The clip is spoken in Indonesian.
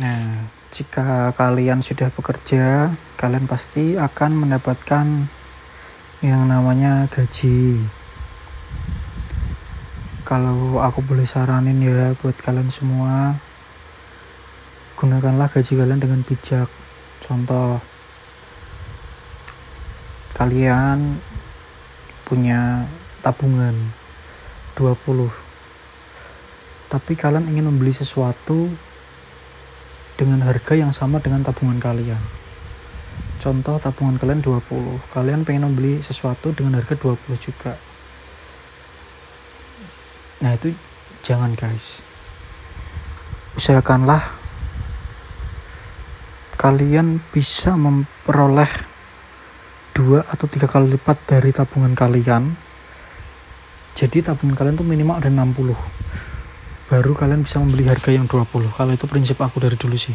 Nah, jika kalian sudah bekerja, kalian pasti akan mendapatkan yang namanya gaji. Kalau aku boleh saranin ya buat kalian semua, gunakanlah gaji kalian dengan bijak. Contoh, kalian punya tabungan 20 tapi kalian ingin membeli sesuatu dengan harga yang sama dengan tabungan kalian. Contoh tabungan kalian 20, kalian pengen membeli sesuatu dengan harga 20 juga. Nah, itu jangan guys. Usahakanlah kalian bisa memperoleh dua atau tiga kali lipat dari tabungan kalian. Jadi tabungan kalian tuh minimal ada 60 baru kalian bisa membeli harga yang 20 kalau itu prinsip aku dari dulu sih